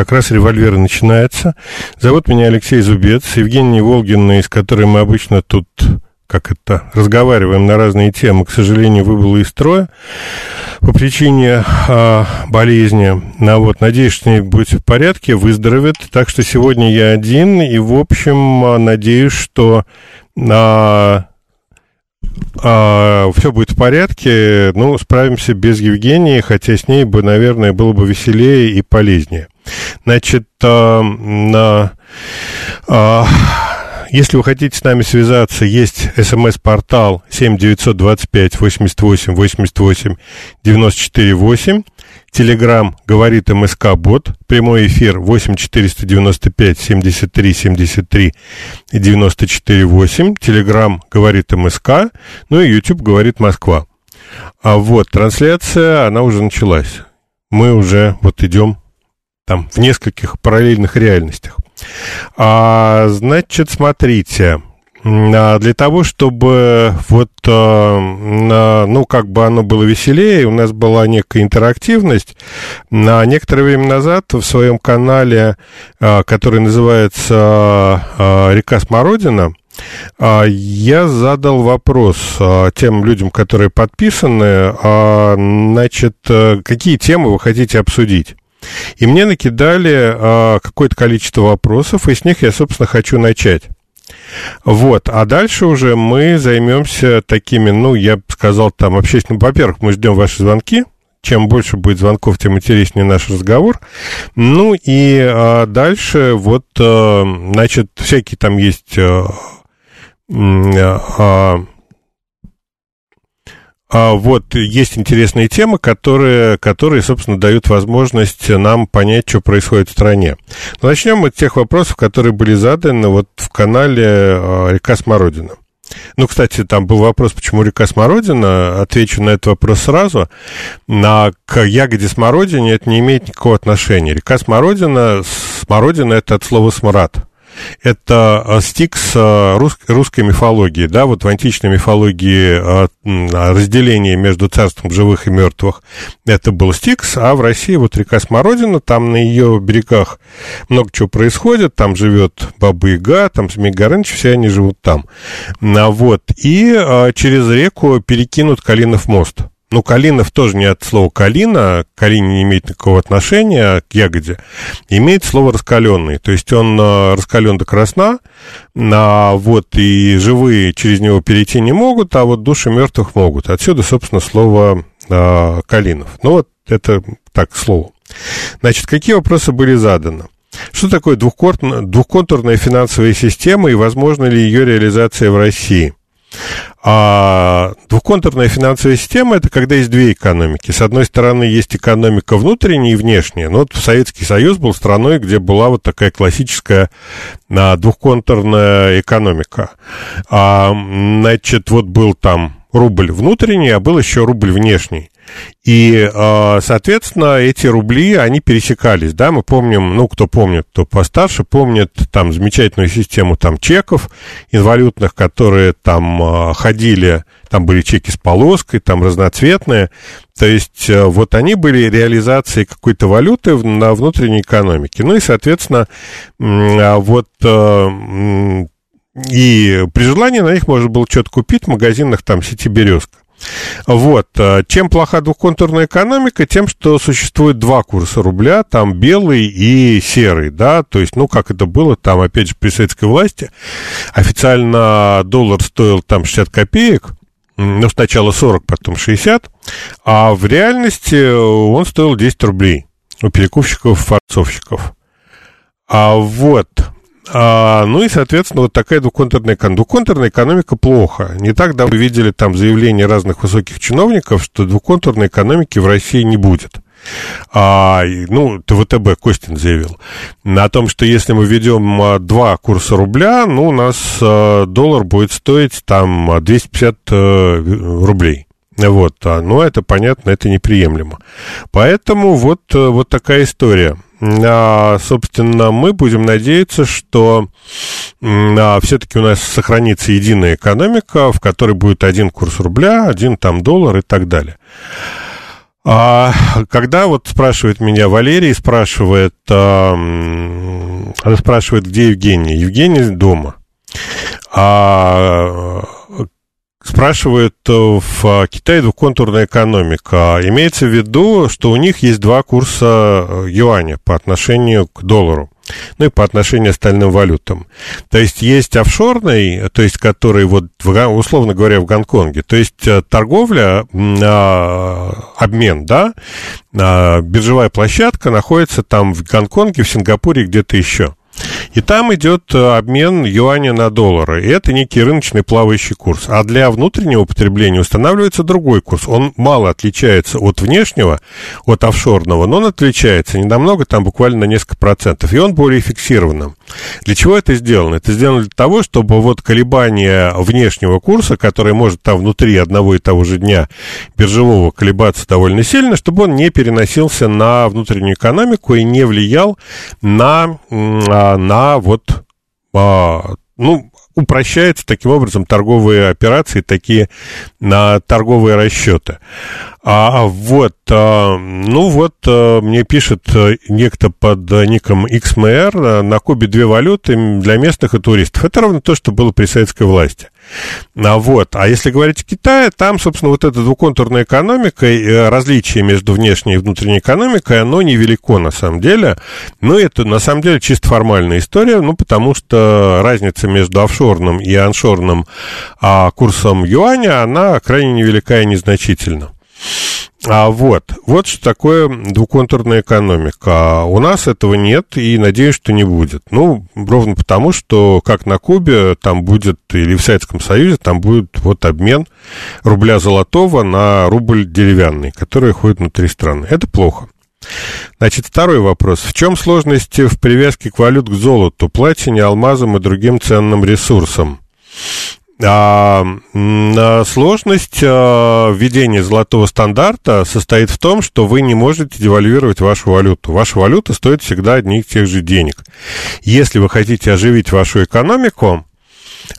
Как раз револьвер начинается. Зовут меня Алексей Зубец. Евгений Волгин, из которой мы обычно тут как это, разговариваем на разные темы, к сожалению, выбыла из строя по причине а, болезни. Ну, вот, надеюсь, что ней будет в порядке, выздоровеет. Так что сегодня я один, и, в общем, а, надеюсь, что а, а, все будет в порядке. Ну, справимся без Евгении, хотя с ней бы, наверное, было бы веселее и полезнее. Значит, а, на... А, если вы хотите с нами связаться, есть смс-портал 7925 88 88 94 8. Телеграм говорит МСК Бот. Прямой эфир 8 495 73 73 94 8. Телеграм говорит МСК. Ну и YouTube говорит Москва. А вот трансляция, она уже началась. Мы уже вот идем там в нескольких параллельных реальностях. А, значит, смотрите, а, для того, чтобы вот, а, ну, как бы оно было веселее, у нас была некая интерактивность. На некоторое время назад в своем канале, а, который называется «Река Смородина», я задал вопрос тем людям, которые подписаны, значит, какие темы вы хотите обсудить. И мне накидали а, какое-то количество вопросов, и с них я, собственно, хочу начать. Вот, а дальше уже мы займемся такими, ну, я бы сказал, там, общественным... Во-первых, мы ждем ваши звонки, чем больше будет звонков, тем интереснее наш разговор. Ну и а, дальше вот, а, значит, всякие там есть а вот есть интересные темы, которые, которые, собственно, дают возможность нам понять, что происходит в стране. Но начнем с тех вопросов, которые были заданы вот в канале а, «Река Смородина». Ну, кстати, там был вопрос, почему река Смородина. Отвечу на этот вопрос сразу. На, к ягоде смородине это не имеет никакого отношения. Река Смородина, смородина это от слова смрад это э, стикс э, рус, русской мифологии, да, вот в античной мифологии э, разделение между царством живых и мертвых, это был стикс, а в России вот река Смородина, там на ее берегах много чего происходит, там живет Баба Яга, там Змей Горыныч, все они живут там. А вот, и через реку перекинут Калинов мост. Ну, Калинов тоже не от слова калина, калин не имеет никакого отношения к ягоде, имеет слово раскаленный. То есть он э, раскален до красна, а вот и живые через него перейти не могут, а вот души мертвых могут. Отсюда, собственно, слово а, калинов. Ну, вот это так, к слову. Значит, какие вопросы были заданы? Что такое двухконтурная финансовая система и возможно ли ее реализация в России? А двухконтурная финансовая система – это когда есть две экономики. С одной стороны, есть экономика внутренняя и внешняя. Ну, вот Советский Союз был страной, где была вот такая классическая а, двухконтурная экономика. А, значит, вот был там рубль внутренний, а был еще рубль внешний. И, а, соответственно, эти рубли, они пересекались, да, мы помним, ну, кто помнит, кто постарше, помнит там замечательную систему там чеков инвалютных, которые там а, ходили, там были чеки с полоской, там разноцветные, то есть э, вот они были реализацией какой-то валюты на внутренней экономике. Ну и, соответственно, а вот э, и при желании на них можно было что-то купить в магазинах там сети «Березка». Вот. Э, чем плоха двухконтурная экономика? Тем, что существует два курса рубля, там белый и серый, да, то есть, ну, как это было там, опять же, при советской власти, официально доллар стоил там 60 копеек, ну, сначала 40, потом 60, а в реальности он стоил 10 рублей у перекупщиков-форцовщиков. А вот, а, ну и, соответственно, вот такая двухконтурная экономика. Двухконтурная экономика плохо. Не так давно видели там заявления разных высоких чиновников, что двухконтурной экономики в России не будет. а, ну, ТВТБ Костин заявил, на том, что если мы введем а, два курса рубля, ну, у нас а, доллар будет стоить там 250 а, рублей. Вот, а, ну, это понятно, это неприемлемо. Поэтому вот, вот такая история. А, собственно, мы будем надеяться, что а, все-таки у нас сохранится единая экономика, в которой будет один курс рубля, один там доллар и так далее. А, когда вот спрашивает меня Валерий, спрашивает, а, спрашивает, где Евгений? Евгений дома. А, спрашивают э, в Китае двухконтурная экономика. Имеется в виду, что у них есть два курса э, юаня по отношению к доллару ну и по отношению к остальным валютам. То есть есть офшорный, то есть который вот, условно говоря, в Гонконге, то есть э, торговля, обмен, да, биржевая площадка находится там в Гонконге, в Сингапуре, где-то еще. И там идет э, обмен юаня на доллары. И это некий рыночный плавающий курс. А для внутреннего потребления устанавливается другой курс. Он мало отличается от внешнего, от офшорного, но он отличается не намного, там буквально на несколько процентов. И он более фиксированным. Для чего это сделано? Это сделано для того, чтобы вот колебания внешнего курса, который может там внутри одного и того же дня биржевого колебаться довольно сильно, чтобы он не переносился на внутреннюю экономику и не влиял на, а, вот а, ну, упрощается таким образом торговые операции, такие на торговые расчеты. А, вот, а, ну вот, а, мне пишет э, некто под ником XMR, на Кубе две валюты для местных и туристов. Это ровно то, что было при советской власти. А, вот. а если говорить о Китае, там, собственно, вот эта двуконтурная экономика, э, различие между внешней и внутренней экономикой, оно невелико на самом деле. Но это на самом деле чисто формальная история, ну, потому что разница между офшорным и аншорным а, курсом юаня, она крайне невелика и незначительна. А вот, вот что такое двуконтурная экономика. У нас этого нет и надеюсь, что не будет. Ну, ровно потому, что как на Кубе, там будет, или в Советском Союзе, там будет вот обмен рубля золотого на рубль деревянный, который ходит внутри страны. Это плохо. Значит, второй вопрос. В чем сложности в привязке к валют к золоту, платине, алмазам и другим ценным ресурсам? А, сложность а, введения золотого стандарта состоит в том, что вы не можете девальвировать вашу валюту. Ваша валюта стоит всегда одних и тех же денег. Если вы хотите оживить вашу экономику,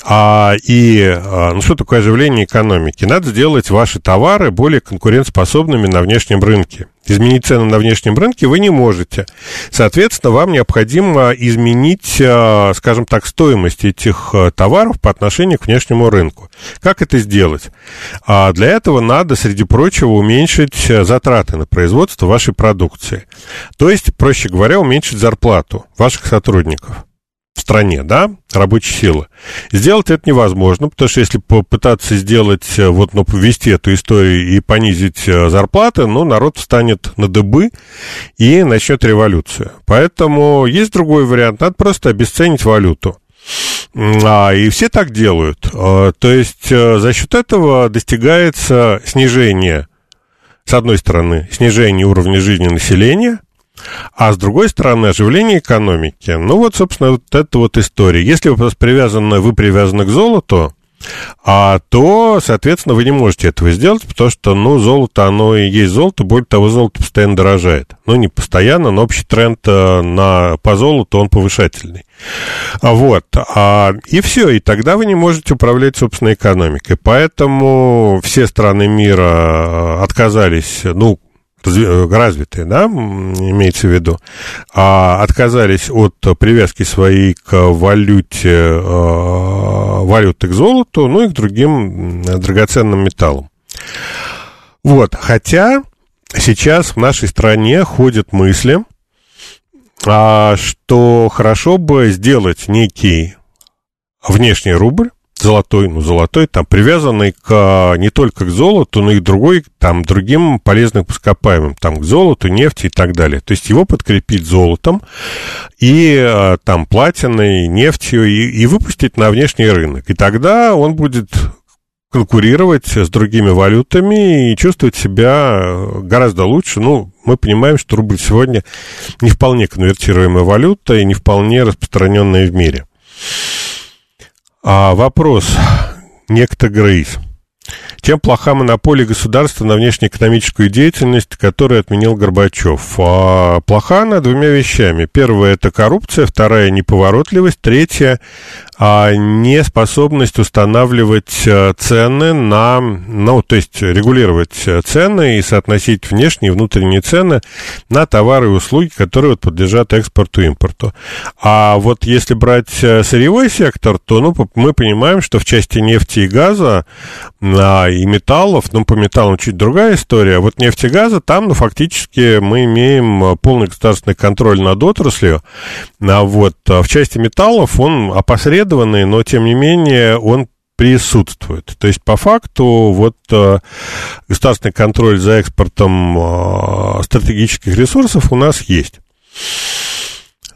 а, и, а, ну, что такое оживление экономики? Надо сделать ваши товары более конкурентоспособными на внешнем рынке. Изменить цены на внешнем рынке вы не можете. Соответственно, вам необходимо изменить, а, скажем так, стоимость этих а, товаров по отношению к внешнему рынку. Как это сделать? А для этого надо, среди прочего, уменьшить затраты на производство вашей продукции. То есть, проще говоря, уменьшить зарплату ваших сотрудников в стране, да, рабочей силы. Сделать это невозможно, потому что если попытаться сделать, э, вот, ну, повести эту историю и понизить э, зарплаты, ну, народ встанет на дыбы и начнет революцию. Поэтому есть другой вариант, надо просто обесценить валюту. А, и все так делают. А, то есть э, за счет этого достигается снижение, с одной стороны, снижение уровня жизни населения – а с другой стороны, оживление экономики. Ну вот, собственно, вот эта вот история. Если вы просто привязаны, вы привязаны к золоту, а, то, соответственно, вы не можете этого сделать, потому что, ну, золото, оно и есть золото, более того, золото постоянно дорожает. Ну, не постоянно, но общий тренд э, на, по золоту, он повышательный. А Вот. А, и все, и тогда вы не можете управлять собственной экономикой. Поэтому все страны мира э, отказались, ну, развитые, да, имеется в виду, а отказались от привязки своей к валюте, э, валюты к золоту, ну и к другим драгоценным металлам. Вот, хотя сейчас в нашей стране ходят мысли, а, что хорошо бы сделать некий внешний рубль, золотой, ну, золотой, там, привязанный к, не только к золоту, но и другой, там, другим полезным ископаемым, там, к золоту, нефти и так далее. То есть его подкрепить золотом и, а, там, платиной, нефтью и, и выпустить на внешний рынок. И тогда он будет конкурировать с другими валютами и чувствовать себя гораздо лучше. Ну, мы понимаем, что рубль сегодня не вполне конвертируемая валюта и не вполне распространенная в мире. А вопрос. Некто Грейс. Чем плоха монополия государства на внешнеэкономическую деятельность, которую отменил Горбачев? А, плоха она двумя вещами. Первая – это коррупция, вторая – неповоротливость, третья а неспособность устанавливать э, цены на, ну, то есть регулировать э, цены и соотносить внешние и внутренние цены на товары и услуги, которые вот подлежат экспорту и импорту. А вот если брать э, сырьевой сектор, то ну, мы понимаем, что в части нефти и газа а, и металлов, ну, по металлам чуть другая история, вот нефть и газа, там, ну, фактически мы имеем полный государственный контроль над отраслью, а вот в части металлов он опосредованный, но тем не менее он присутствует. То есть, по факту, вот э, государственный контроль за экспортом э, стратегических ресурсов у нас есть.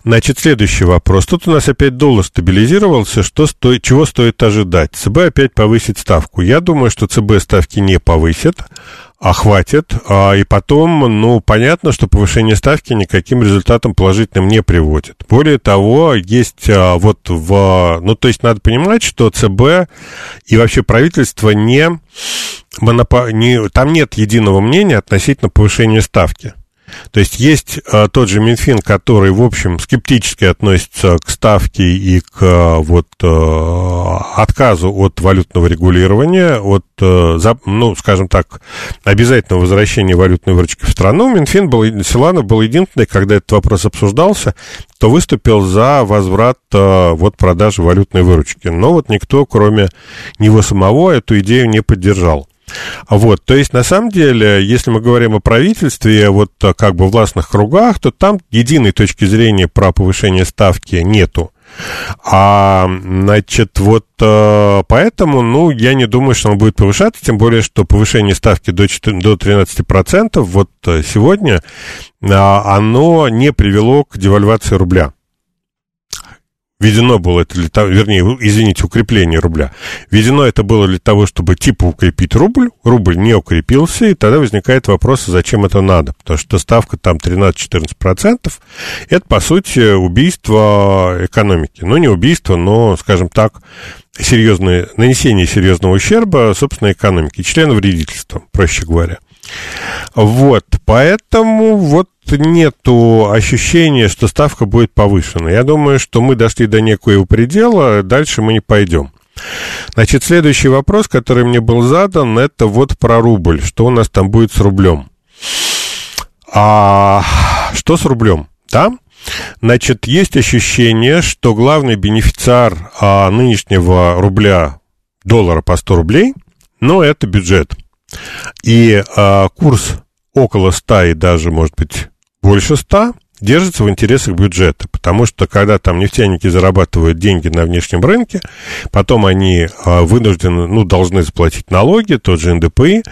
Значит, следующий вопрос. Тут у нас опять доллар стабилизировался. Что стоит, чего стоит ожидать? ЦБ опять повысит ставку. Я думаю, что ЦБ ставки не повысит а хватит. А, и потом, ну, понятно, что повышение ставки никаким результатом положительным не приводит. Более того, есть а, вот в... Ну, то есть надо понимать, что ЦБ и вообще правительство не... Монопо... не там нет единого мнения относительно повышения ставки. То есть есть а, тот же Минфин, который, в общем, скептически относится к ставке и к а, вот а, отказу от валютного регулирования, от, а, за, ну, скажем так, обязательного возвращения валютной выручки в страну. Минфин был, Силанов был единственный, когда этот вопрос обсуждался, то выступил за возврат а, вот продажи валютной выручки. Но вот никто, кроме него самого, эту идею не поддержал. Вот, то есть, на самом деле, если мы говорим о правительстве, вот э, как бы властных кругах, то там единой точки зрения про повышение ставки нету. А, значит, вот э, поэтому, ну, я не думаю, что он будет повышаться, тем более, что повышение ставки до, 4, до 13% вот э, сегодня, оно не привело к девальвации рубля. Введено было это для того, вернее, извините, укрепление рубля. Введено это было для того, чтобы типа укрепить рубль. Рубль не укрепился, и тогда возникает вопрос, зачем это надо. Потому что ставка там 13-14%. Это, по сути, убийство экономики. Ну, не убийство, но, скажем так, серьезное, нанесение серьезного ущерба, собственно, экономике. Член вредительства, проще говоря. Вот, поэтому вот нету ощущения, что ставка будет повышена. Я думаю, что мы дошли до некоего предела, дальше мы не пойдем. Значит, следующий вопрос, который мне был задан, это вот про рубль. Что у нас там будет с рублем? А что с рублем? Да? Значит, есть ощущение, что главный бенефициар а, нынешнего рубля, доллара по 100 рублей, ну, это бюджет. И а, курс около 100 и даже, может быть, больше 100 держится в интересах бюджета, потому что когда там нефтяники зарабатывают деньги на внешнем рынке, потом они а, вынуждены, ну, должны заплатить налоги, тот же НДПИ,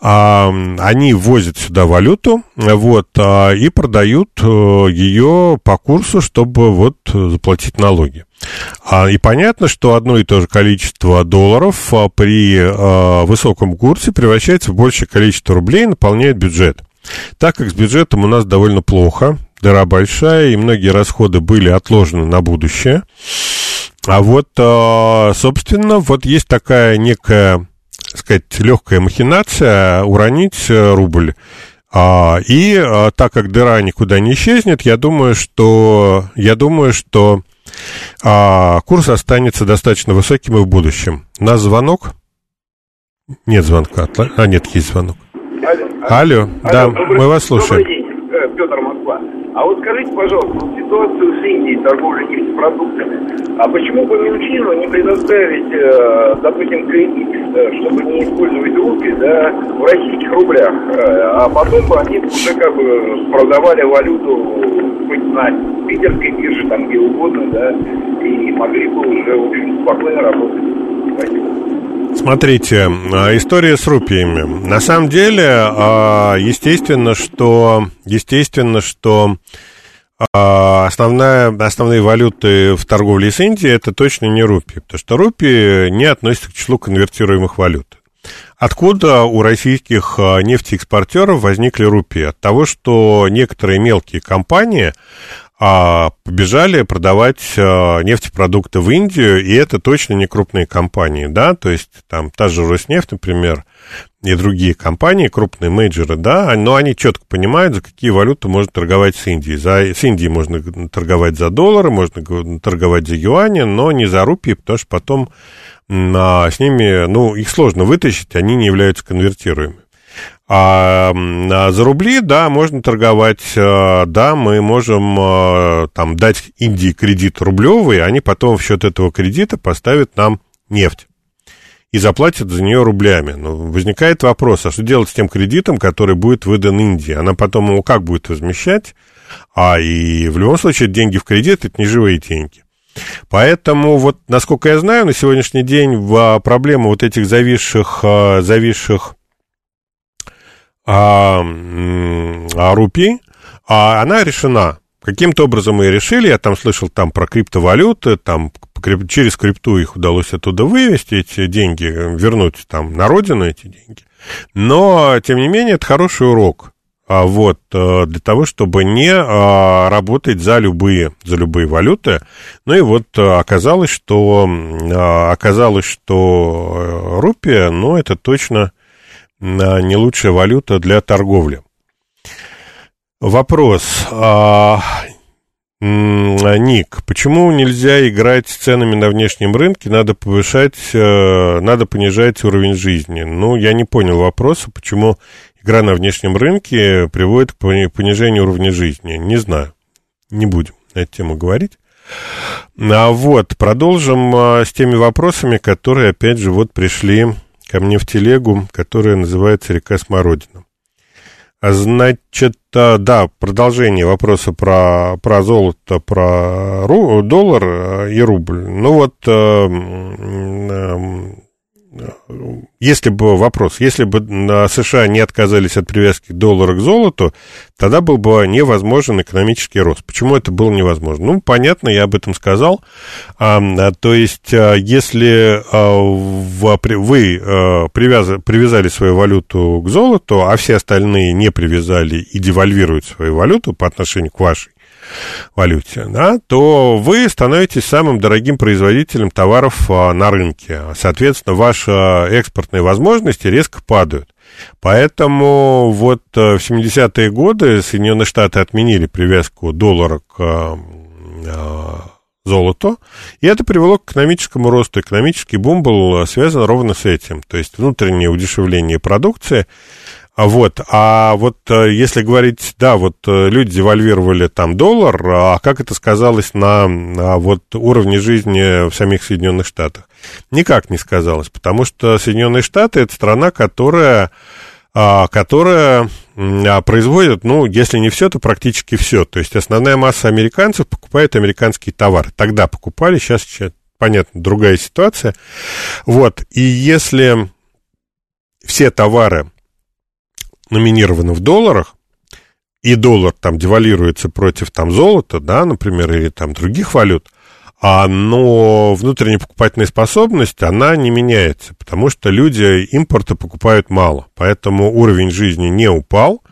а, они возят сюда валюту, вот, а, и продают а, ее по курсу, чтобы вот заплатить налоги. И понятно, что одно и то же количество долларов при высоком курсе превращается в большее количество рублей и наполняет бюджет. Так как с бюджетом у нас довольно плохо, дыра большая, и многие расходы были отложены на будущее. А вот, а, собственно, вот есть такая некая, так сказать, легкая махинация уронить э, рубль. А, и а, так как дыра никуда не исчезнет, я думаю, что я думаю, что курс останется достаточно высоким и в будущем. У нас звонок? Нет звонка. А, нет, есть звонок. Алло, Алло да, добрый, мы вас слушаем. Добрый день, э, Петр Москва. А вот скажите, пожалуйста, ситуацию с Индией, торговлей нефтепродуктами, а почему бы Минфину не предоставить, э, допустим, кредит, э, чтобы не использовать рубли, да, в российских рублях, а потом бы они уже как бы продавали валюту хоть на питерской бирже, там где угодно, да, и могли бы уже, в общем, спокойно работать. Спасибо. Смотрите, а, история с рупиями. На самом деле, а, естественно, что, естественно, что а основная, основные валюты в торговле с Индией это точно не рупии, потому что рупии не относятся к числу конвертируемых валют. Откуда у российских нефтеэкспортеров возникли рупии? От того, что некоторые мелкие компании а, побежали продавать а, нефтепродукты в Индию, и это точно не крупные компании, да, то есть там та же Роснефть, например, и другие компании, крупные менеджеры, да, но они четко понимают, за какие валюты можно торговать с Индией. За, с Индией можно торговать за доллары, можно торговать за юани, но не за рупии, потому что потом а, с ними, ну, их сложно вытащить, они не являются конвертируемыми. А, а за рубли, да, можно торговать, а, да, мы можем а, там дать Индии кредит рублевый, они потом в счет этого кредита поставят нам нефть и заплатят за нее рублями. Но возникает вопрос, а что делать с тем кредитом, который будет выдан Индии? Она потом его как будет возмещать? А и в любом случае деньги в кредит это не живые деньги. Поэтому вот, насколько я знаю, на сегодняшний день в проблему вот этих зависших, а, зависших а, а, рупий, а, она решена. Каким-то образом мы решили, я там слышал там про криптовалюты, там через крипту их удалось оттуда вывести, эти деньги, вернуть там на родину эти деньги. Но, тем не менее, это хороший урок. А вот, э, для того, чтобы не а, работать за любые, за любые валюты. Ну и вот э, оказалось, что, а, оказалось, что э, рупия, ну, это точно не лучшая валюта для торговли. Вопрос. Ник, почему нельзя играть с ценами на внешнем рынке, надо повышать, э, надо понижать уровень жизни? Ну, я не понял вопроса, почему игра на внешнем рынке приводит к понижению уровня жизни. Не знаю, не будем на эту тему говорить. А вот, продолжим а, с теми вопросами, которые, опять же, вот пришли ко мне в телегу, которая называется «Река Смородина». А значит, а, да, продолжение вопроса про, про золото, про ру, доллар э, и рубль. Ну вот, э, э, если бы вопрос, если бы США не отказались от привязки доллара к золоту, тогда был бы невозможен экономический рост. Почему это было невозможно? Ну, понятно, я об этом сказал. А, то есть, а, если а, вы а, привяз, привязали свою валюту к золоту, а все остальные не привязали и девальвируют свою валюту по отношению к вашей, валюте, да, то вы становитесь самым дорогим производителем товаров а, на рынке. Соответственно, ваши экспортные возможности резко падают. Поэтому вот э, в 70-е годы Соединенные Штаты отменили привязку доллара к а, а, золоту, и это привело к экономическому росту. Экономический бум был связан ровно с этим, то есть внутреннее удешевление продукции, а вот, а вот э, если говорить, да, вот э, люди девальвировали там доллар, а как это сказалось на, на вот уровне жизни в самих Соединенных Штатах? Никак не сказалось, потому что Соединенные Штаты это страна, которая, а, которая а, производит, ну, если не все, то практически все. То есть основная масса американцев покупает американские товары. Тогда покупали, сейчас понятно, другая ситуация. Вот, и если все товары номинировано в долларах, и доллар там девалируется против там золота, да, например, или там других валют, а, но внутренняя покупательная способность, она не меняется, потому что люди импорта покупают мало, поэтому уровень жизни не упал,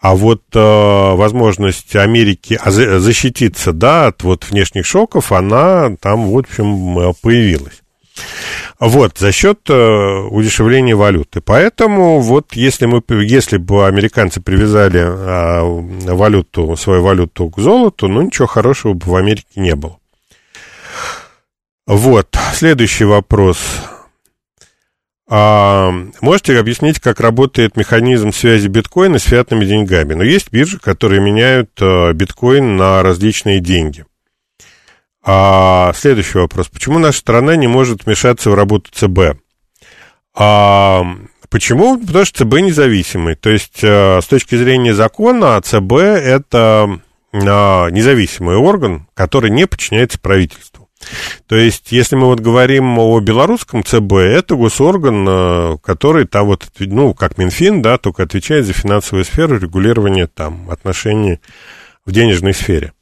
а вот э, возможность Америки защититься, да, от вот внешних шоков, она там, в общем, появилась. Вот, за счет э, удешевления валюты. Поэтому вот если, мы, если бы американцы привязали э, валюту, свою валюту к золоту, ну ничего хорошего бы в Америке не было. Вот, следующий вопрос. А, можете объяснить, как работает механизм связи биткоина с фиатными деньгами? Но ну, есть биржи, которые меняют а, биткоин на различные деньги. А, следующий вопрос. Почему наша страна не может вмешаться в работу ЦБ? А, почему? Потому что ЦБ независимый. То есть, а, с точки зрения закона, ЦБ это а, независимый орган, который не подчиняется правительству. То есть, если мы вот говорим о белорусском ЦБ, это госорган, а, который там вот, ну, как Минфин, да, только отвечает за финансовую сферу регулирования там отношений в денежной сфере.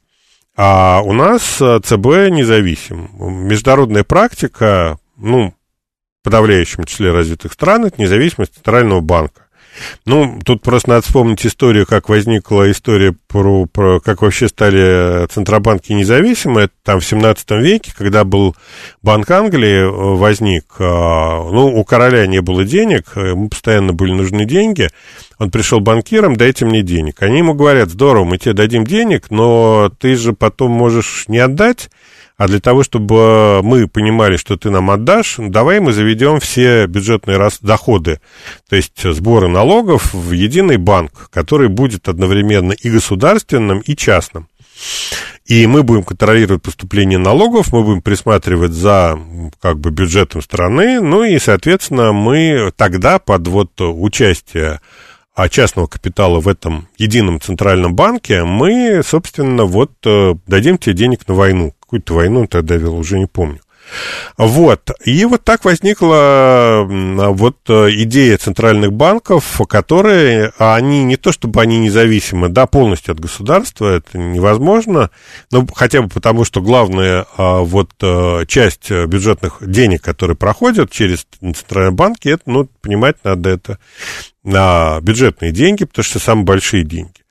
А у нас ЦБ независим. Международная практика, ну, в подавляющем числе развитых стран, это независимость Центрального банка. Ну, тут просто надо вспомнить историю, как возникла история про, про как вообще стали Центробанки независимы. Это там в 17 веке, когда был Банк Англии, э, возник, а, ну, у короля не было денег, ему постоянно были нужны деньги. Он пришел банкирам, дайте мне денег. Они ему говорят, здорово, мы тебе дадим денег, но ты же потом можешь не отдать, а для того, чтобы мы понимали, что ты нам отдашь, давай мы заведем все бюджетные доходы, то есть сборы налогов в единый банк, который будет одновременно и государственным, и частным. И мы будем контролировать поступление налогов, мы будем присматривать за как бы бюджетом страны, ну и, соответственно, мы тогда под вот участие а частного капитала в этом едином центральном банке, мы, собственно, вот э, дадим тебе денег на войну. Какую-то войну тогда вел, уже не помню. Вот. И вот так возникла вот э, идея центральных банков, которые, они не то чтобы они независимы, да, полностью от государства, это невозможно, но хотя бы потому, что главная а, вот э, часть бюджетных денег, которые проходят через центральные банки, это, ну, понимать надо это на бюджетные деньги, потому что самые большие деньги.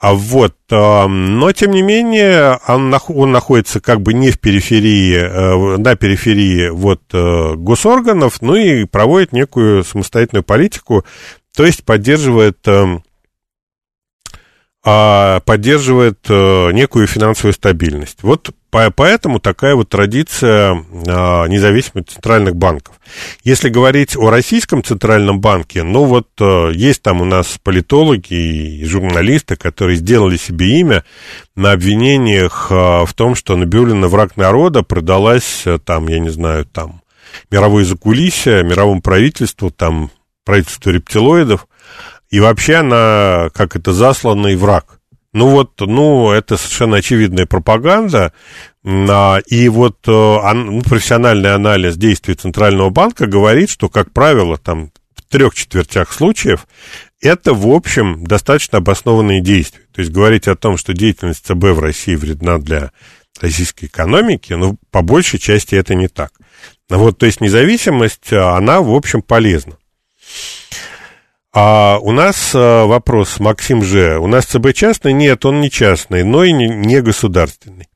А вот, но тем не менее, он, он находится как бы не в периферии, э, на периферии вот э, госорганов, ну и проводит некую самостоятельную политику, то есть поддерживает эм, а поддерживает э, некую финансовую стабильность. Вот поэтому такая вот традиция а, независимых центральных банков. Если говорить о российском центральном банке, ну вот э, есть там у нас политологи и журналисты, которые сделали себе имя на обвинениях а, в том, что Набиулина враг народа продалась там, я не знаю, там мировой закулисье, мировому правительству, там правительству рептилоидов. И вообще она, как это, засланный враг. Ну вот, ну, это совершенно очевидная пропаганда. А, и вот э, ну, профессиональный анализ действий Центрального банка говорит, что, как правило, там в трех четвертях случаев это, в общем, достаточно обоснованные действия. То есть говорить о том, что деятельность ЦБ в России вредна для российской экономики, ну, по большей части это не так. Вот, то есть независимость, она, в общем, полезна. А у нас а, вопрос, Максим Ж. У нас ЦБ частный? Нет, он не частный, но и не, государственный.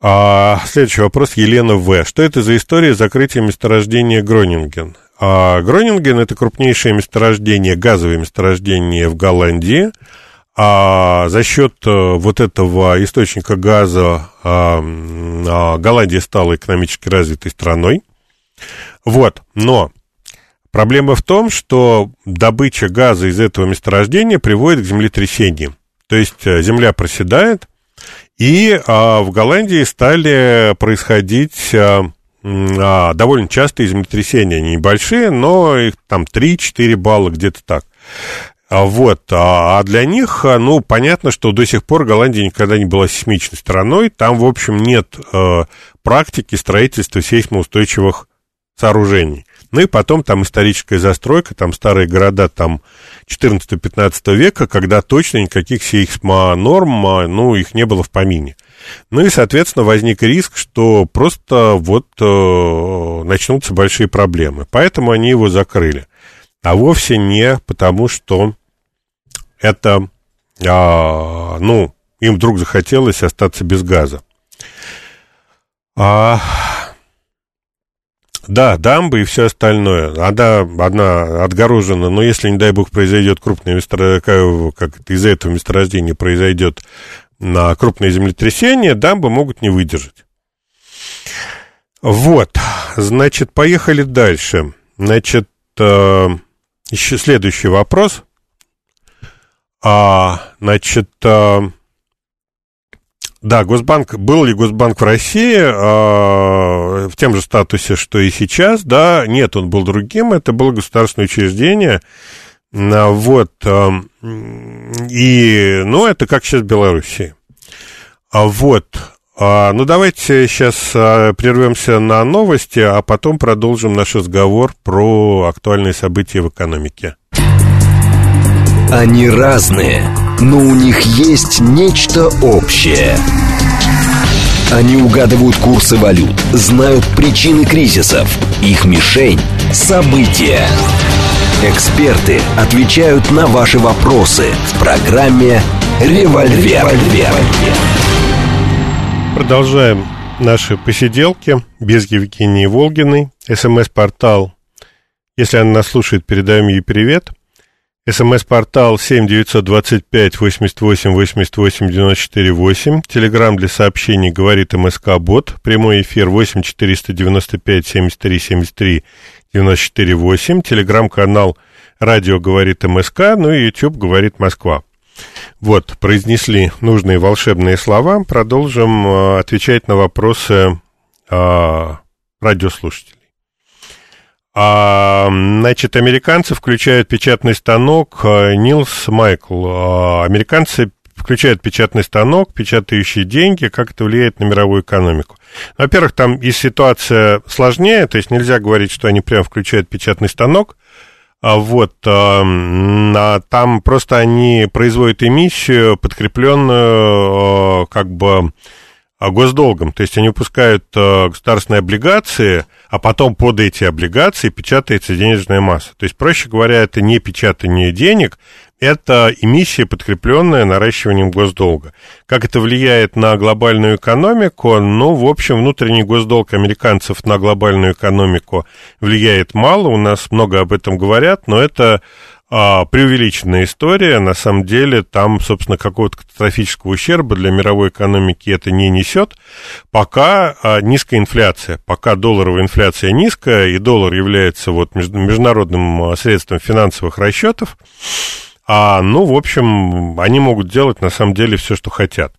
А, следующий вопрос, Елена В. Что это за история закрытия месторождения Гронинген? А, Гронинген – это крупнейшее месторождение, газовое месторождение в Голландии. А за счет а, вот этого источника газа а, а, Голландия стала экономически развитой страной. Вот, но Проблема в том, что добыча газа из этого месторождения приводит к землетрясениям. То есть э, земля проседает, и а, в Голландии стали происходить а, а, довольно частые землетрясения. Они небольшие, но их там 3-4 балла, где-то так. А, вот, а, а для них, а, ну, понятно, что до сих пор Голландия никогда не была сейсмичной страной. Там, в общем, нет э, практики строительства сейсмоустойчивых сооружений. Ну и потом там историческая застройка, там старые города там 14-15 века, когда точно никаких сейсмонорм, а, ну, их не было в помине. Ну и, соответственно, возник риск, что просто вот э, начнутся большие проблемы. Поэтому они его закрыли. А вовсе не потому, что это, э, ну, им вдруг захотелось остаться без газа. А, да, дамбы и все остальное. Она, она отгорожена, но если, не дай бог, произойдет крупное месторождение, как из-за этого месторождения произойдет на крупное землетрясение, дамбы могут не выдержать. Вот, значит, поехали дальше. Значит, э, еще следующий вопрос. А, значит, э, да, Госбанк, был ли Госбанк в России э, в тем же статусе, что и сейчас, да, нет, он был другим, это было государственное учреждение, э, вот, э, и, ну, это как сейчас в Белоруссии. А вот, ну, давайте сейчас прервемся на новости, а потом продолжим наш разговор про актуальные события в экономике. Они разные, но у них есть нечто общее – Они угадывают курсы валют, знают причины кризисов. Их мишень – события. Эксперты отвечают на ваши вопросы в программе «Револьвер». Продолжаем наши посиделки без Евгении Волгиной. СМС-портал. Если она нас слушает, передаем ей привет. СМС-портал 7 925 88 88 94 8. Телеграмм для сообщений говорит МСК Бот. Прямой эфир 8 495 73 73 94 8. Телеграм-канал Радио говорит МСК. Ну и YouTube говорит Москва. Вот, произнесли нужные волшебные слова. Продолжим э, отвечать на вопросы э, радиослушателей. А, значит, американцы включают печатный станок. Э, Нилс Майкл. А, американцы включают печатный станок, печатающие деньги, как это влияет на мировую экономику. Во-первых, там и ситуация сложнее, то есть нельзя говорить, что они прям включают печатный станок, а вот, а, там просто они производят эмиссию, подкрепленную как бы госдолгом. То есть они выпускают государственные облигации, а потом под эти облигации печатается денежная масса. То есть, проще говоря, это не печатание денег, это эмиссия, подкрепленная наращиванием госдолга. Как это влияет на глобальную экономику? Ну, в общем, внутренний госдолг американцев на глобальную экономику влияет мало, у нас много об этом говорят, но это а, преувеличенная история. На самом деле там, собственно, какого-то катастрофического ущерба для мировой экономики это не несет, пока а, низкая инфляция, пока долларовая инфляция низкая, и доллар является вот международным а, средством финансовых расчетов, а, ну, в общем, они могут делать на самом деле все, что хотят.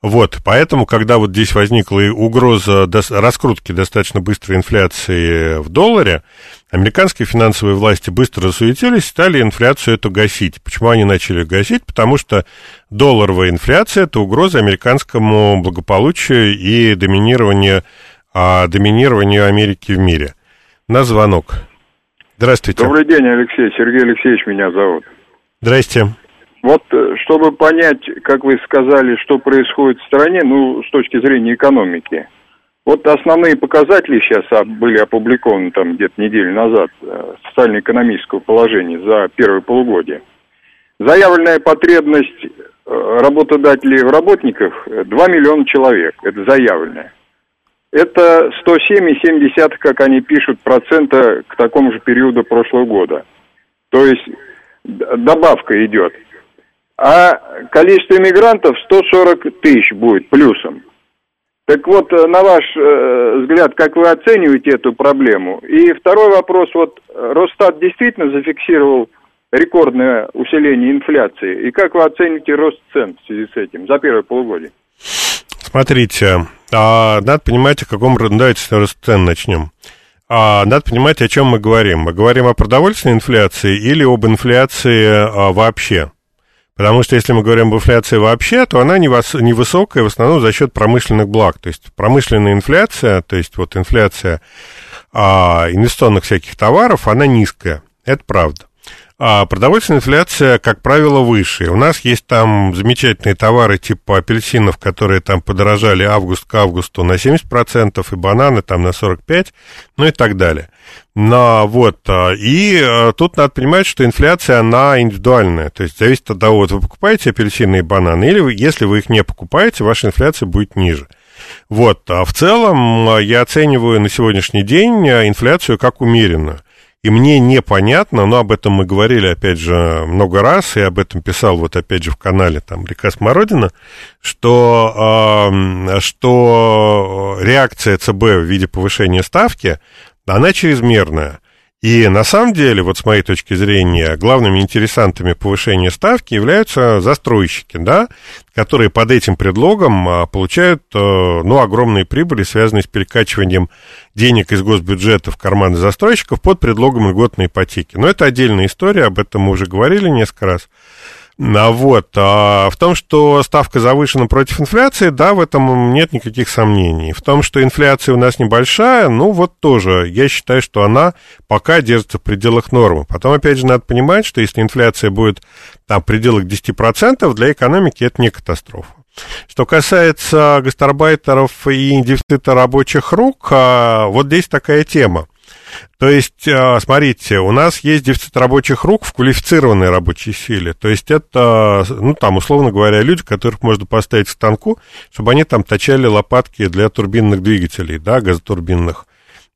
Вот, поэтому, когда вот здесь возникла угроза до, раскрутки достаточно быстрой инфляции в долларе, американские финансовые власти быстро засуетились, стали инфляцию эту гасить. Почему они начали гасить? Потому что долларовая инфляция – это угроза американскому благополучию и доминированию, а, доминированию Америки в мире. На звонок. Здравствуйте. Добрый день, Алексей. Сергей Алексеевич меня зовут. Здрасте. Вот, э, чтобы понять, как вы сказали, что происходит в стране, ну, с точки зрения экономики. Вот основные показатели сейчас были опубликованы там где-то неделю назад э, социально-экономического положения за первое полугодие. Заявленная потребность э, работодателей в работниках 2 миллиона человек. Это заявленная. Это 107,7, как они пишут, процента к такому же периоду прошлого года. То есть добавка идет. А количество иммигрантов 140 тысяч будет плюсом. Так вот, э, на ваш э, взгляд, как вы оцениваете эту проблему? И второй вопрос, вот Росстат действительно зафиксировал рекордное усиление инфляции. И как вы оцените рост цен в связи с этим за первое полугодие? Смотрите, а, надо понимать, о каком давайте рост цен начнем. А, надо понимать, о чем мы говорим. Мы говорим о продовольственной инфляции или об инфляции а, вообще. Потому что если мы говорим об инфляции вообще, то она невысокая в основном за счет промышленных благ. То есть промышленная инфляция, то есть вот инфляция а, инвестиционных всяких товаров, она низкая. Это правда а продовольственная инфляция, как правило, выше. У нас есть там замечательные товары типа апельсинов, которые там подорожали август к августу на 70%, и бананы там на 45%, ну и так далее. Но вот, а, и а, тут надо понимать, что инфляция, она индивидуальная, то есть зависит от того, вот вы покупаете апельсины и бананы, или вы, если вы их не покупаете, ваша инфляция будет ниже. Вот, а в целом я оцениваю на сегодняшний день инфляцию как умеренную. И мне непонятно, но об этом мы говорили, опять же, много раз, и об этом писал вот опять же в канале там «Река Смородина», что, э, что реакция ЦБ в виде повышения ставки, она чрезмерная. И на самом деле, вот с моей точки зрения, главными интересантами повышения ставки являются застройщики, да, которые под этим предлогом а, получают а, ну, огромные прибыли, связанные с перекачиванием денег из госбюджета в карманы застройщиков под предлогом льготной ипотеки. Но это отдельная история, об этом мы уже говорили несколько раз. А вот, а в том, что ставка завышена против инфляции, да, в этом нет никаких сомнений. В том, что инфляция у нас небольшая, ну вот тоже, я считаю, что она пока держится в пределах нормы. Потом, опять же, надо понимать, что если инфляция будет там в пределах 10%, для экономики это не катастрофа. Что касается гастарбайтеров и дефицита рабочих рук, а, вот здесь такая тема. То есть, а, смотрите, у нас есть дефицит рабочих рук в квалифицированной рабочей силе. То есть это, ну, там, условно говоря, люди, которых можно поставить к станку, чтобы они там точали лопатки для турбинных двигателей, да, газотурбинных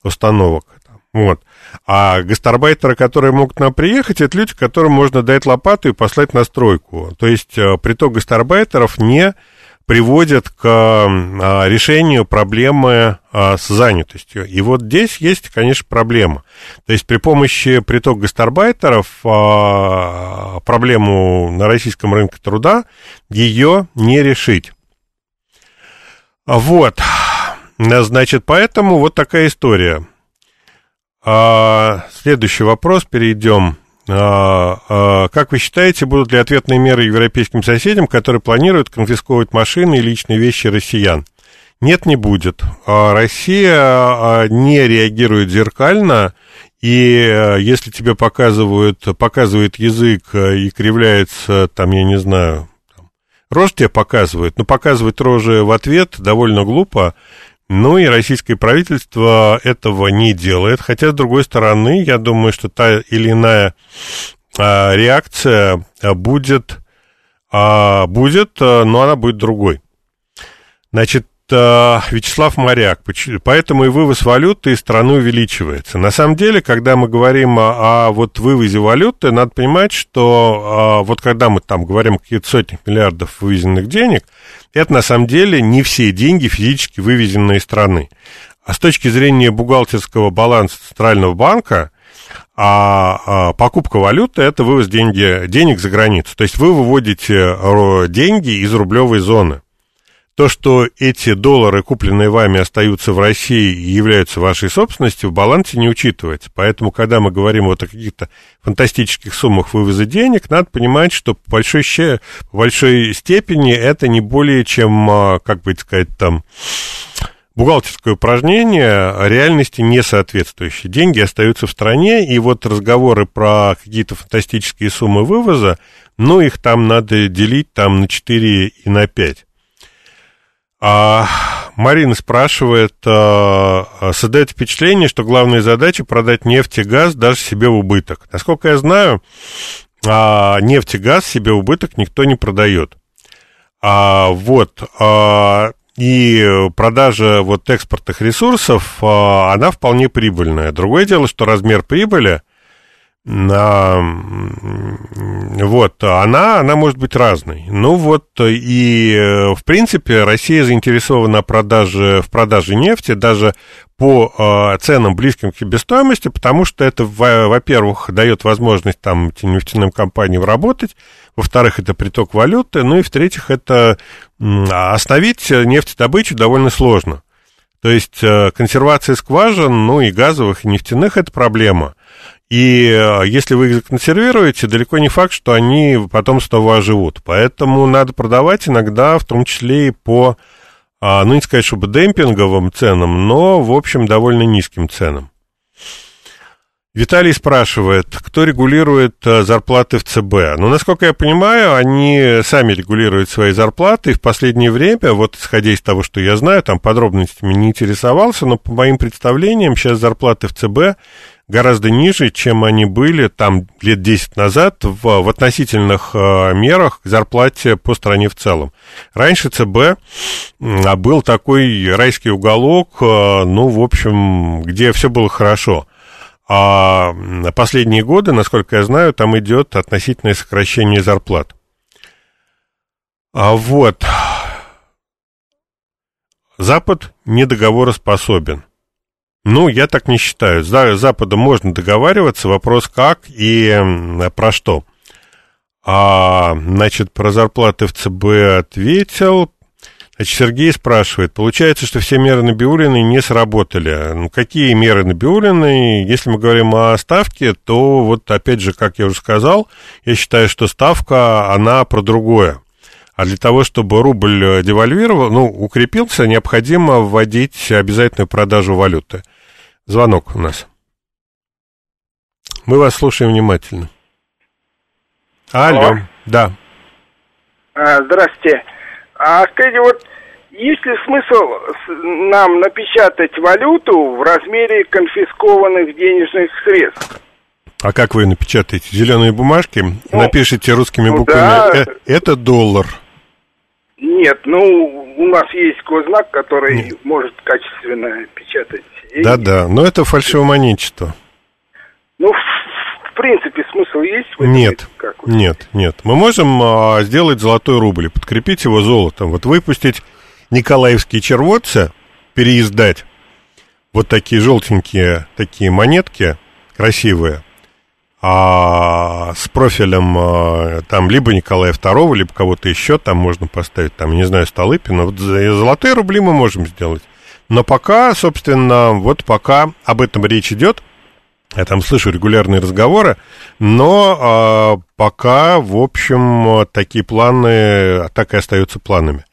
установок. Вот. А гастарбайтеры, которые могут нам приехать, это люди, которым можно дать лопату и послать на стройку. То есть а, приток гастарбайтеров не приводит к а, решению проблемы а, с занятостью. И вот здесь есть, конечно, проблема. То есть при помощи притока гастарбайтеров а, проблему на российском рынке труда ее не решить. Вот. Значит, поэтому вот такая история. Следующий вопрос, перейдем как вы считаете, будут ли ответные меры европейским соседям, которые планируют конфисковывать машины и личные вещи россиян? Нет, не будет. А, Россия не реагирует зеркально, и если тебе показывают, показывает язык и кривляется, там, я не знаю, рожь тебе показывает, но показывать рожи в ответ довольно глупо, ну и российское правительство этого не делает. Хотя, с другой стороны, я думаю, что та или иная а, реакция будет, а, будет, а, но она будет другой. Значит, Вячеслав Моряк. Поэтому и вывоз валюты из страны увеличивается. На самом деле, когда мы говорим о, о вот вывозе валюты, надо понимать, что а, вот когда мы там говорим о каких-то сотнях миллиардов вывезенных денег, это на самом деле не все деньги физически вывезенные из страны. А с точки зрения бухгалтерского баланса Центрального банка, а, а покупка валюты – это вывоз деньги, денег за границу. То есть вы выводите э, деньги из рублевой зоны. То, что эти доллары, купленные вами, остаются в России и являются вашей собственностью, в балансе не учитывается. Поэтому, когда мы говорим вот о каких-то фантастических суммах вывоза денег, надо понимать, что по большой, по большой степени это не более чем, а, как бы сказать, там, бухгалтерское упражнение реальности не соответствующее. Деньги остаются в стране, и вот разговоры про какие-то фантастические суммы вывоза, ну, их там надо делить там на 4 и на 5. А, Марина спрашивает, а, а, создает впечатление, что главная задача продать нефть и газ даже себе в убыток. Насколько я знаю, а, нефть и газ себе в убыток никто не продает. А, вот, а, и продажа вот экспортных ресурсов, а, она вполне прибыльная. Другое дело, что размер прибыли – а, вот, она, она может быть разной. Ну вот, и, э, в принципе, Россия заинтересована в продаже, в продаже нефти даже по э, ценам, близким к себестоимости, потому что это, во-первых, дает возможность там нефтяным компаниям работать, во-вторых, это приток валюты, ну и в-третьих, это остановить нефтедобычу довольно сложно. То есть э, консервация скважин, ну и газовых, и нефтяных – это проблема – и э, если вы их консервируете, далеко не факт, что они потом снова оживут. Поэтому надо продавать иногда, в том числе и по, а, ну не сказать, чтобы демпинговым ценам, но, в общем, довольно низким ценам. Виталий спрашивает, кто регулирует э, зарплаты в ЦБ? Ну, насколько я понимаю, они сами регулируют свои зарплаты, и в последнее время, вот исходя из того, что я знаю, там подробностями не интересовался, но по моим представлениям сейчас зарплаты в ЦБ гораздо ниже, чем они были там лет 10 назад в, в относительных э, мерах к зарплате по стране в целом. Раньше ЦБ э, был такой райский уголок, э, ну, в общем, где все было хорошо. А последние годы, насколько я знаю, там идет относительное сокращение зарплат. А вот. Запад недоговороспособен. Ну, я так не считаю. С Западом можно договариваться, вопрос как и про что. А, значит, про зарплаты в ЦБ ответил. Значит, Сергей спрашивает, получается, что все меры Набиулиной не сработали. Ну, какие меры Набиулиной? Если мы говорим о ставке, то вот опять же, как я уже сказал, я считаю, что ставка, она про другое. А для того, чтобы рубль девальвировал, ну, укрепился, необходимо вводить обязательную продажу валюты. Звонок у нас. Мы вас слушаем внимательно. Алло, Алло. да. А, здравствуйте. А скажите, вот есть ли смысл нам напечатать валюту в размере конфискованных денежных средств? А как вы напечатаете? Зеленые бумажки? Ну, Напишите русскими ну, буквами. Да. Э, это доллар. Нет, ну, у нас есть гознак, который Нет. может качественно печатать. Да-да, но это фальшивомонетчество. Ну, в принципе, смысл есть в этом? Нет, нет, нет. Мы можем а, сделать золотой рубль, подкрепить его золотом. Вот выпустить николаевские червотцы, переиздать вот такие желтенькие такие монетки, красивые, а с профилем а, там либо Николая II, либо кого-то еще там можно поставить, там, не знаю, Столыпина. Вот золотые рубли мы можем сделать. Но пока, собственно, вот пока об этом речь идет, я там слышу регулярные разговоры, но э, пока, в общем, такие планы так и остаются планами.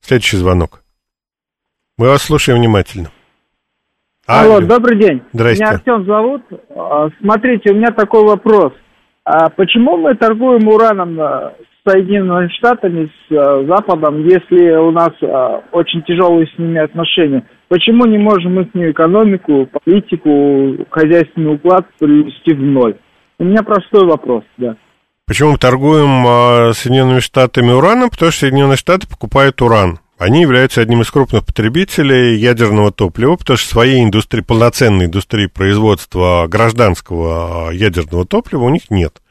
Следующий звонок. Мы вас слушаем внимательно. Алло, Алло добрый день. Здрасте. Меня Артем зовут. А, смотрите, у меня такой вопрос. А почему мы торгуем ураном э, с Соединенными Штатами, с э, Западом, если у нас очень тяжелые с ними отношения? Почему не можем их экономику, политику, хозяйственный уклад привести в ноль? У меня простой вопрос, да. Почему мы торгуем Соединенными Штатами ураном? Потому что Соединенные Штаты покупают уран. Они являются одним из крупных потребителей ядерного топлива, потому что своей индустрии, полноценной индустрии производства гражданского ядерного топлива у них нет.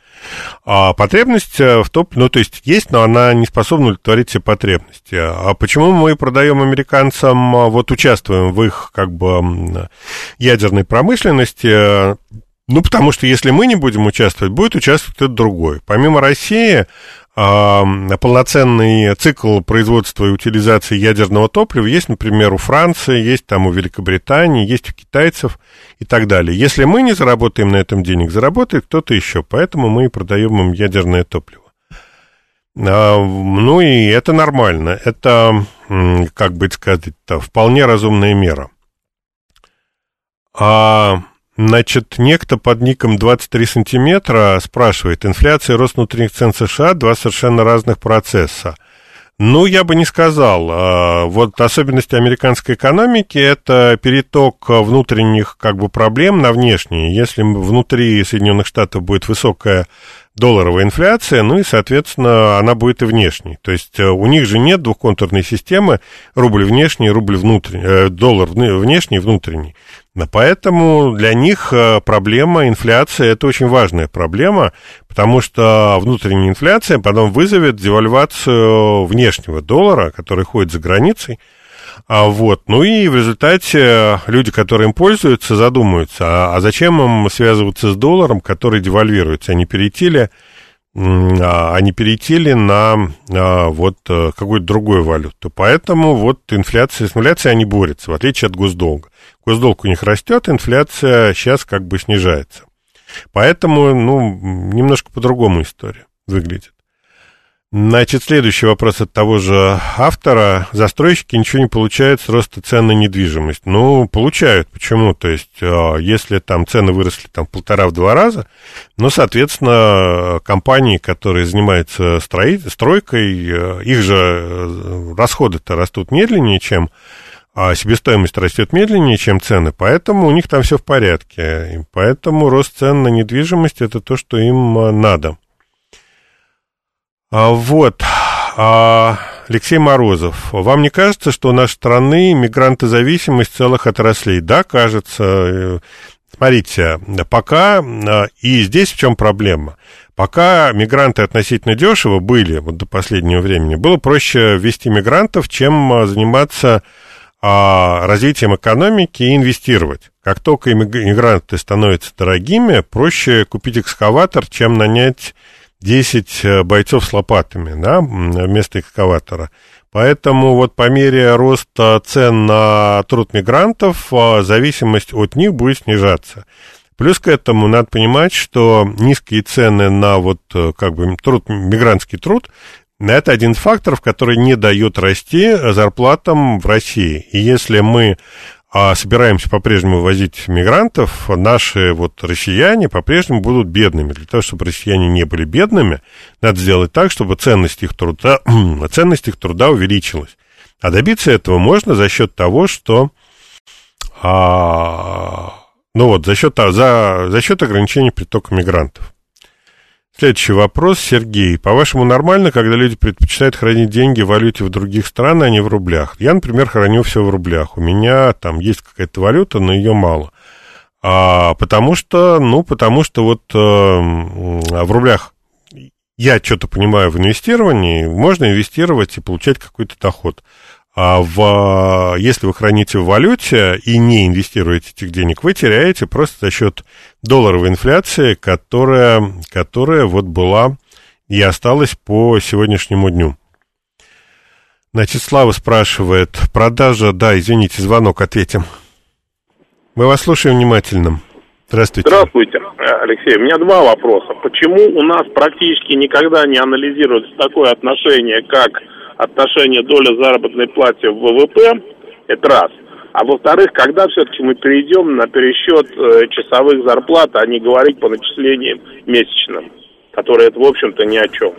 А потребность э, в топ, ну, то есть есть, но она не способна удовлетворить все потребности. А почему мы продаем американцам, э, вот участвуем в их, как бы, ядерной промышленности? Ну, потому что если мы не будем участвовать, будет участвовать кто-то другой. Помимо России, полноценный цикл производства и утилизации ядерного топлива есть, например, у Франции, есть там у Великобритании, есть у китайцев и так далее. Если мы не заработаем на этом денег, заработает кто-то еще, поэтому мы и продаем им ядерное топливо. Ну и это нормально, это, как бы сказать, вполне разумная мера. А Значит, некто под ником 23 сантиметра спрашивает, инфляция и рост внутренних цен США – два совершенно разных процесса. Ну, я бы не сказал. А, вот особенности американской экономики – это переток внутренних как бы проблем на внешние. Если внутри Соединенных Штатов будет высокая долларовая инфляция, ну и, соответственно, она будет и внешней. То есть э, у них же нет двухконтурной системы рубль внешний, рубль внутренний, э, доллар внешний, внутренний. Поэтому для них э, проблема инфляции – это очень важная проблема, потому что внутренняя инфляция потом вызовет девальвацию внешнего доллара, который ходит за границей, а вот. Ну и в результате люди, которые им пользуются, задумаются, а, а зачем им связываться с долларом, который девальвируется, они перейти ли, они перейти ли на а, вот э, какую-то другую валюту. Поэтому вот инфляция, с инфляцией они борются, в отличие от госдолга. Госдолг у них растет, инфляция сейчас как бы снижается. Поэтому, ну, немножко по-другому история выглядит. Значит, следующий вопрос от того же автора. Застройщики ничего не получают с роста цен на недвижимость. Ну, получают. Почему? То есть, а, если там цены выросли там полтора-в два раза, ну, соответственно, компании, которые занимаются строить, стройкой, э, их же э, расходы-то растут медленнее, чем а себестоимость растет медленнее, чем цены, поэтому у них там все в порядке. И поэтому рост цен на недвижимость это то, что им э, надо. А, вот. А, Алексей Морозов, вам не кажется, что у нашей страны мигрантозависимость целых отраслей? Да, кажется. Смотрите, пока, а, и здесь в чем проблема? Пока мигранты относительно дешево были, вот до последнего времени, было проще ввести мигрантов, чем а, заниматься а, развитием экономики и инвестировать. Как только иммигранты становятся дорогими, проще купить экскаватор, чем нанять 10 э, бойцов с лопатами, да, вместо экскаватора. Поэтому вот по мере роста цен на труд мигрантов а, зависимость от них будет снижаться. Плюс к этому надо понимать, что низкие цены на вот э, как бы труд, мигрантский труд, это один из факторов, который не дает расти зарплатам в России. И если мы а собираемся по-прежнему возить мигрантов, наши вот россияне по-прежнему будут бедными. Для того, чтобы россияне не были бедными, надо сделать так, чтобы ценность их труда, ценность их труда увеличилась. А добиться этого можно за счет того, что а, ну вот, за счет, за, за счет ограничения притока мигрантов. Следующий вопрос, Сергей. По-вашему, нормально, когда люди предпочитают хранить деньги в валюте в других странах, а не в рублях? Я, например, храню все в рублях. У меня там есть какая-то валюта, но ее мало. А, потому что, ну, потому что вот э, в рублях я что-то понимаю в инвестировании, можно инвестировать и получать какой-то доход. А в, если вы храните в валюте и не инвестируете этих денег, вы теряете просто за счет долларовой инфляции, которая, которая вот была и осталась по сегодняшнему дню. Значит, Слава спрашивает, продажа, да, извините, звонок, ответим. Мы вас слушаем внимательно. Здравствуйте. Здравствуйте, Алексей. У меня два вопроса. Почему у нас практически никогда не анализируется такое отношение, как отношение доли заработной платы в ВВП, это раз. А во-вторых, когда все-таки мы перейдем на пересчет э, часовых зарплат, а не говорить по начислениям месячным, которые это, в общем-то, ни о чем.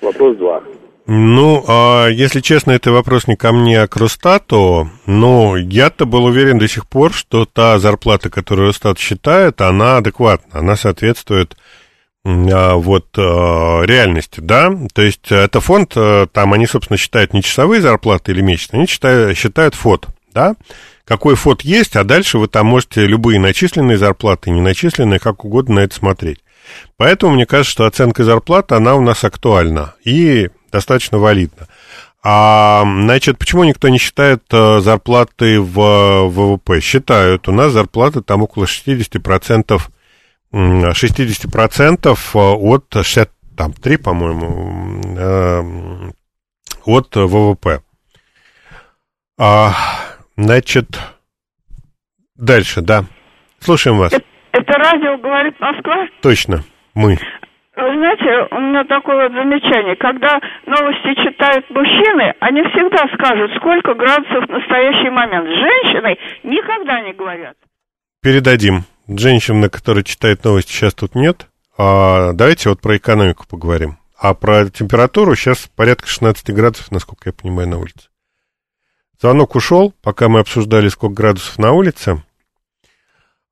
Вопрос два. Ну, а если честно, это вопрос не ко мне, а к Росстату. Но я-то был уверен до сих пор, что та зарплата, которую Росстат считает, она адекватна, она соответствует вот а, реальности, да, то есть это фонд, а, там они, собственно, считают не часовые зарплаты или месячные, они считают, считают фот, да, какой фот есть, а дальше вы там можете любые начисленные зарплаты, неначисленные, как угодно на это смотреть. Поэтому мне кажется, что оценка зарплаты, она у нас актуальна и достаточно валидна. А, значит, почему никто не считает зарплаты в ВВП? Считают. У нас зарплаты там около 60% 60% э, от 63, по-моему, э, от ВВП. А, значит, дальше, да. Слушаем вас. Это, это радио говорит Москва? Точно, мы. Вы знаете, у меня такое вот замечание. Когда новости читают мужчины, они всегда скажут, сколько градусов в настоящий момент. Женщины никогда не говорят. Передадим женщин, которые читают новости, сейчас тут нет. А давайте вот про экономику поговорим. А про температуру сейчас порядка 16 градусов, насколько я понимаю, на улице. Звонок ушел, пока мы обсуждали, сколько градусов на улице.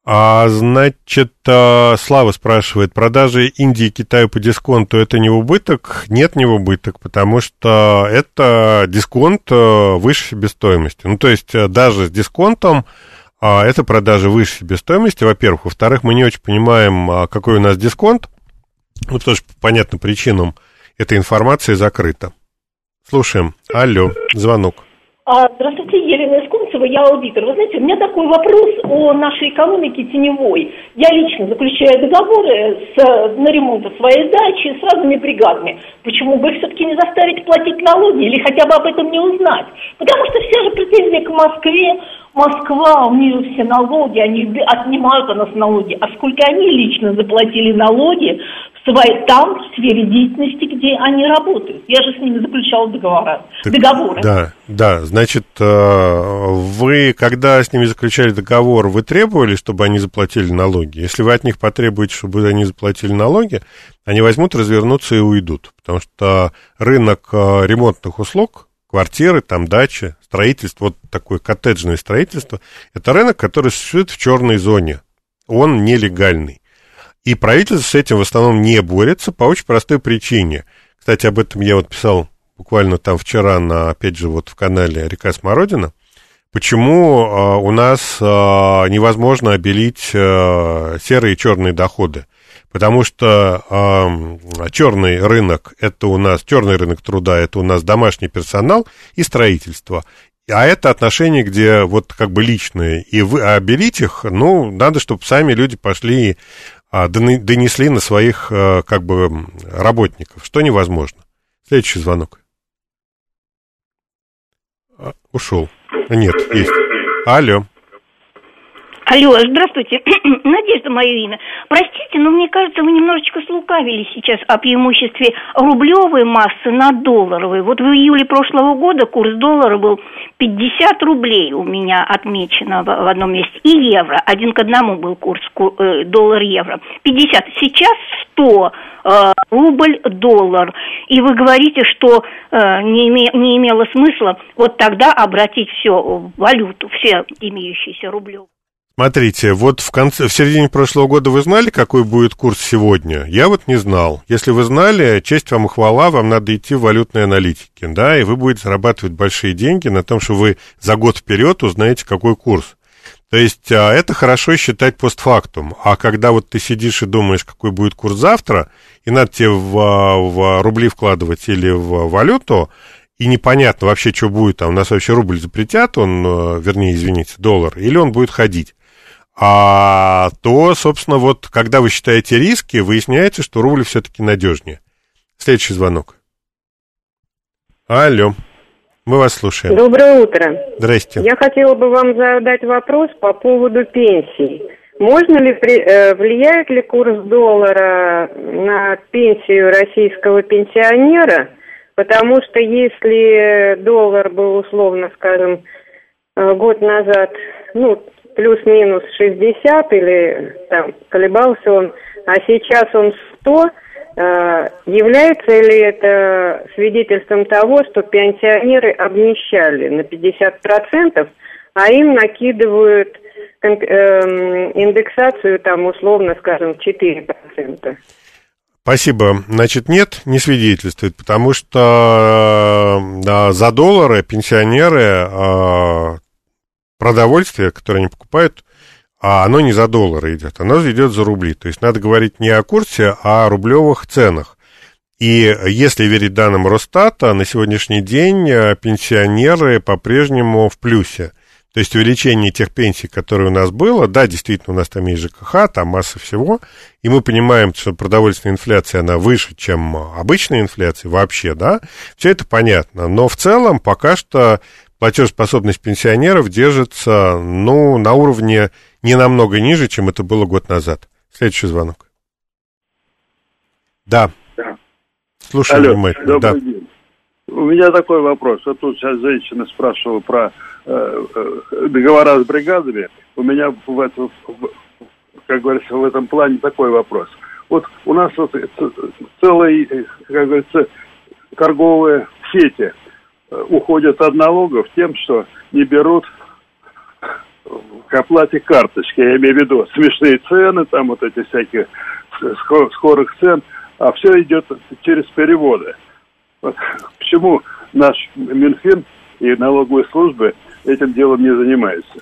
А, значит, а, Слава спрашивает, продажи Индии и Китаю по дисконту это не убыток? Нет, не убыток, потому что это дисконт а, выше себестоимости. Ну, то есть а, даже с дисконтом а это продажи выше себестоимости, во-первых. Во-вторых, мы не очень понимаем, а, какой у нас дисконт, ну, потому что по понятным причинам эта информация закрыта. Слушаем. Алло, звонок. А, здравствуйте, Елена Искунцева, я аудитор. Вы знаете, у меня такой вопрос о нашей экономике теневой. Я лично заключаю договоры с, на ремонт своей дачи с разными бригадами. Почему бы их все-таки не заставить платить налоги или хотя бы об этом не узнать? Потому что все же претензии к Москве, Москва, у нее все налоги, они отнимают у нас налоги. А сколько они лично заплатили налоги в своей, там, в сфере деятельности, где они работают? Я же с ними заключала договора, так, договоры. Да, да. Значит, э, вы, когда с ними заключали договор, вы требовали, чтобы они заплатили налоги? Если вы от них потребуете, чтобы они заплатили налоги, они возьмут, развернутся и уйдут. Потому что рынок э, ремонтных услуг квартиры, там дачи, строительство, вот такое коттеджное строительство, это рынок, который существует в черной зоне. Он нелегальный. И правительство с этим в основном не борется по очень простой причине. Кстати, об этом я вот писал буквально там вчера на, опять же, вот в канале «Река Смородина». Почему э, у нас э, невозможно обелить э, серые и черные доходы? потому что э, черный рынок это у нас черный рынок труда это у нас домашний персонал и строительство. А это отношения, где вот как бы личные. И вы, а их, ну, надо, чтобы сами люди пошли донесли на своих а, как бы работников, что невозможно. Следующий звонок. А, ушел. Нет, есть. Алло. Алло, здравствуйте. Надежда мое имя. Простите, но мне кажется, вы немножечко слукавили сейчас о преимуществе рублевой массы над долларовой. Вот в июле прошлого года курс доллара был 50 рублей у меня отмечено в, одном месте. И евро. Один к одному был курс э, доллар-евро. 50. Сейчас 100 э, рубль-доллар. И вы говорите, что э, не, не имело смысла вот тогда обратить все в валюту, все имеющиеся рублев. Смотрите, вот в конце, в середине прошлого года вы знали, какой будет курс сегодня? Я вот не знал. Если вы знали, честь вам и хвала, вам надо идти в валютные аналитики, да, и вы будете зарабатывать большие деньги на том, что вы за год вперед узнаете, какой курс. То есть а, это хорошо считать постфактум. А когда вот ты сидишь и думаешь, какой будет курс завтра, и надо тебе в, в рубли вкладывать или в валюту, и непонятно вообще, что будет, а у нас вообще рубль запретят, он, э, вернее, извините, доллар, или он будет ходить а, то, собственно, вот когда вы считаете риски, выясняется, что рубль все-таки надежнее. Следующий звонок. Алло. Мы вас слушаем. Доброе утро. Здрасте. Я хотела бы вам задать вопрос по поводу пенсий. Можно ли, э, влияет ли курс доллара на пенсию российского пенсионера? Потому что если доллар был условно, скажем, э, год назад, ну, плюс-минус 60 или там колебался он, а сейчас он 100, э, является ли это свидетельством того, что пенсионеры обнищали на 50%, а им накидывают э, индексацию там условно, скажем, 4%? Спасибо. Значит, нет, не свидетельствует, потому что э, за доллары пенсионеры продовольствие, которое они покупают, а оно не за доллары идет, оно идет за рубли. То есть надо говорить не о курсе, а о рублевых ценах. И если верить данным Росстата, на сегодняшний день э, пенсионеры по-прежнему в плюсе. То есть увеличение тех пенсий, которые у нас было, да, действительно, у нас там есть ЖКХ, там масса всего, и мы понимаем, что продовольственная инфляция, она выше, чем обычная инфляция вообще, да, все это понятно, но в целом пока что платежеспособность пенсионеров держится, ну, на уровне не намного ниже, чем это было год назад. Следующий звонок. Да. да. Слушаю Алло, внимательно. Добрый да. день. У меня такой вопрос. Вот тут сейчас женщина спрашивала про э, э, договора с бригадами. У меня в этом, в, как говорится, в этом плане такой вопрос. Вот у нас вот целые, как говорится, торговые сети – уходят от налогов тем, что не берут к оплате карточки. Я имею в виду смешные цены, там вот эти всякие скорых цен, а все идет через переводы. Вот почему наш Минфин и налоговые службы этим делом не занимаются?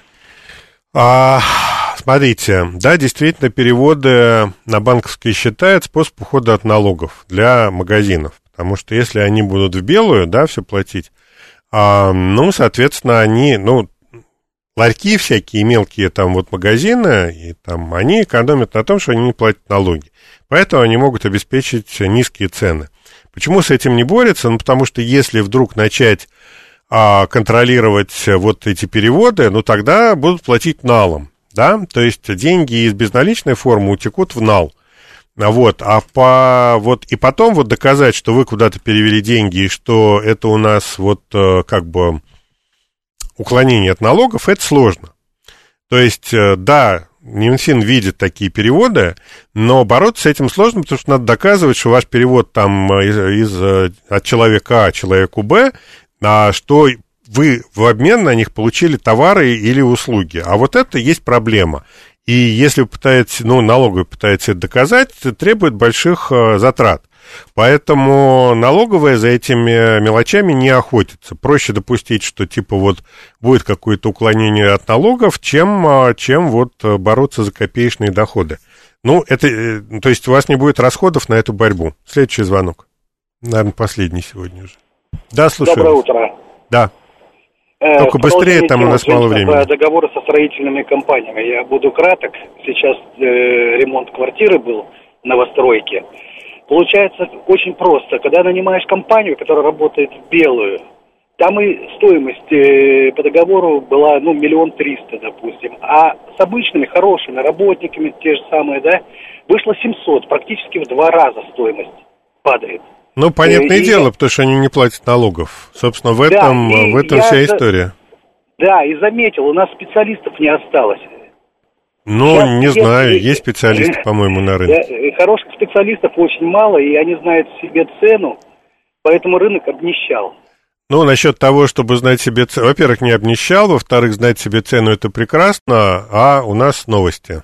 А, смотрите, да, действительно, переводы на банковские счета – это способ ухода от налогов для магазинов. Потому что если они будут в белую, да, все платить, а, ну, соответственно, они, ну, ларьки всякие мелкие там вот магазины, и там они экономят на том, что они не платят налоги. Поэтому они могут обеспечить низкие цены. Почему с этим не борются? Ну, потому что если вдруг начать а, контролировать вот эти переводы, ну, тогда будут платить налом, да, то есть деньги из безналичной формы утекут в нал. Вот, а по, вот, и потом вот доказать, что вы куда-то перевели деньги, и что это у нас вот э, как бы уклонение от налогов, это сложно. То есть, э, да, Минфин видит такие переводы, но бороться с этим сложно, потому что надо доказывать, что ваш перевод там из, из, от человека А человеку Б, а что вы в обмен на них получили товары или услуги. А вот это есть проблема. И если вы пытаетесь, ну, налоговый пытается это доказать, требует больших э, затрат. Поэтому налоговая за этими мелочами не охотится. Проще допустить, что типа вот будет какое-то уклонение от налогов, чем, э, чем вот бороться за копеечные доходы. Ну, это, э, то есть у вас не будет расходов на эту борьбу. Следующий звонок. Наверное, последний сегодня уже. Да, слушаю. Доброе утро. Да. Э, Только быстрее, там у нас мало времени. Договоры со строительными компаниями. Я буду краток. Сейчас э, ремонт квартиры был в новостройке. Получается очень просто. Когда нанимаешь компанию, которая работает в белую, там и стоимость э, по договору была, ну, миллион триста, допустим. А с обычными, хорошими работниками, те же самые, да, вышло 700, практически в два раза стоимость падает. Ну, понятное Э, и- дело, потому что они не платят налогов. Собственно, в этом, в этом вся за- история. Да, и заметил, у нас специалистов не осталось. Ну, Сейчас не знаю, есть специалисты, по-моему, на рынке. Да, э, хороших специалистов очень мало, и они знают себе цену, поэтому рынок обнищал. Ну, насчет того, чтобы знать себе цену. Во-первых, не обнищал, во-вторых, знать себе цену это прекрасно, а у нас новости.